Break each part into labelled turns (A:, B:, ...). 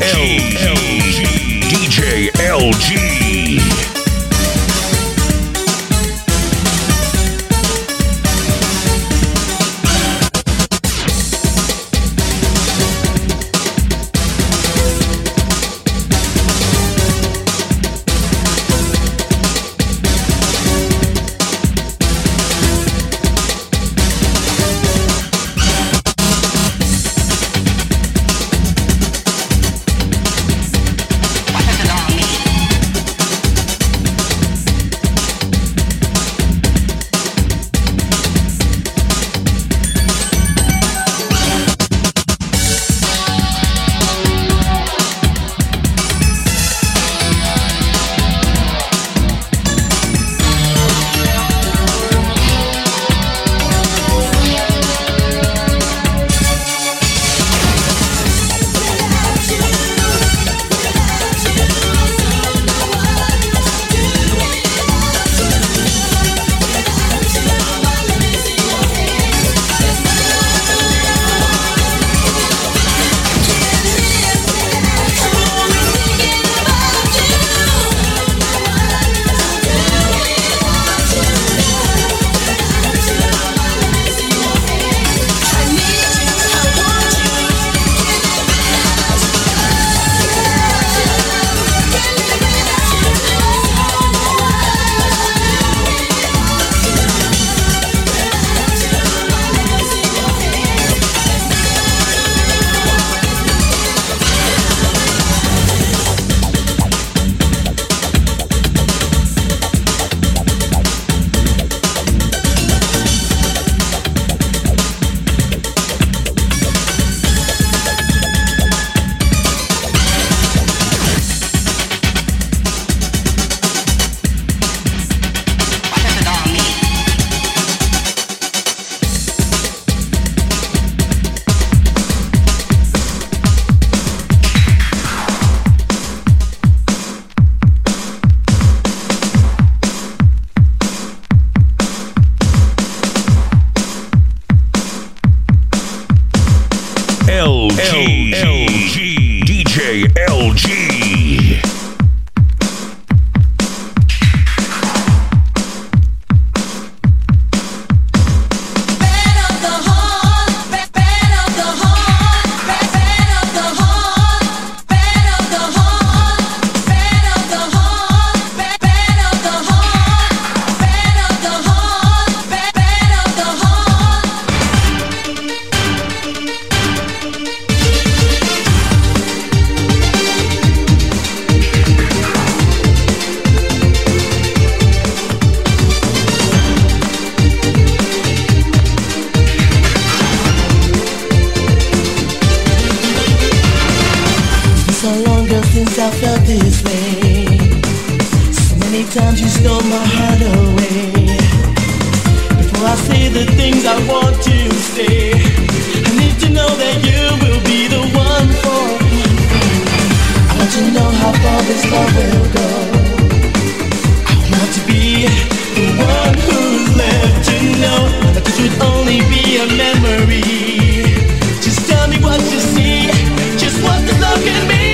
A: LG. since I
B: felt this way. So many times you stole my heart away. Before I say the things I want to say, I need to know that you will be the one for me. I want to know how far this love will go. I want to be the one who's left to know that this would only be a memory. Just tell me what you see, just what the love can be.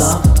B: I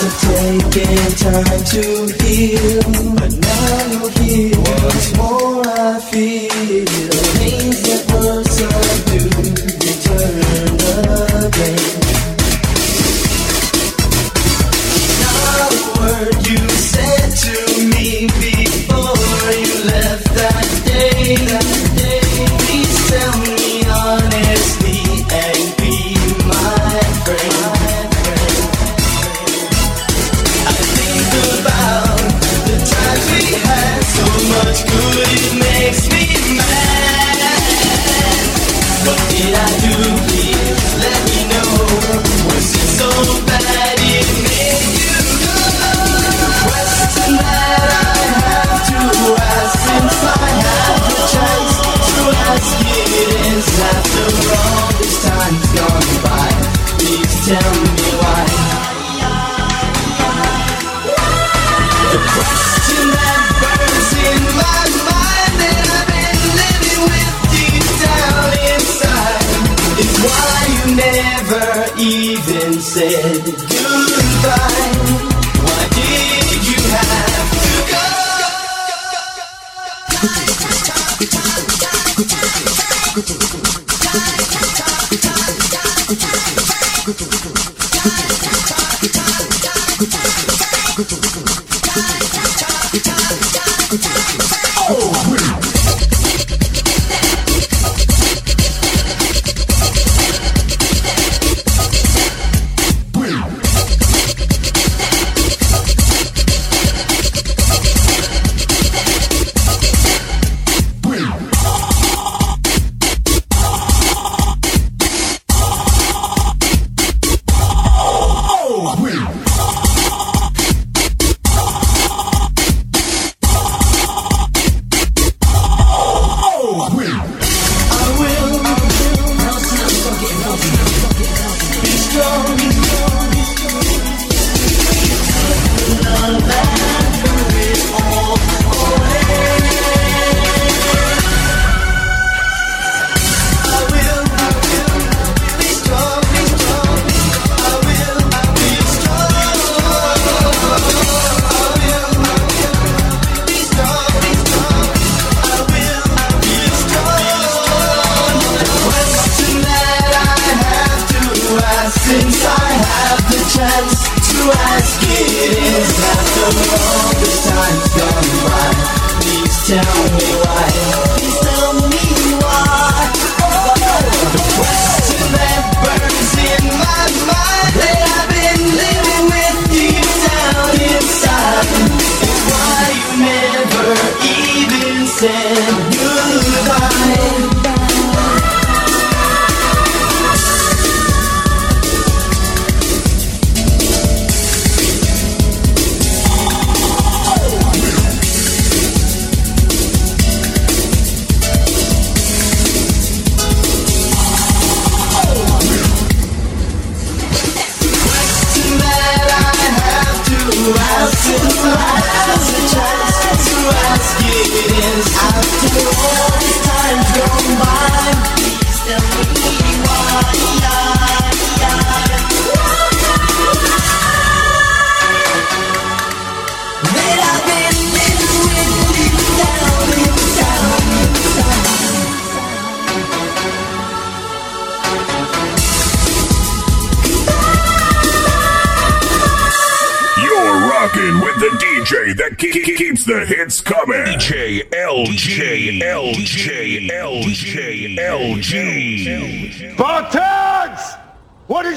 B: are taking time to heal, but now you're here. Once more, I feel the things that were so do return again. said.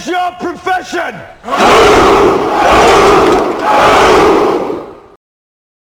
C: Your profession?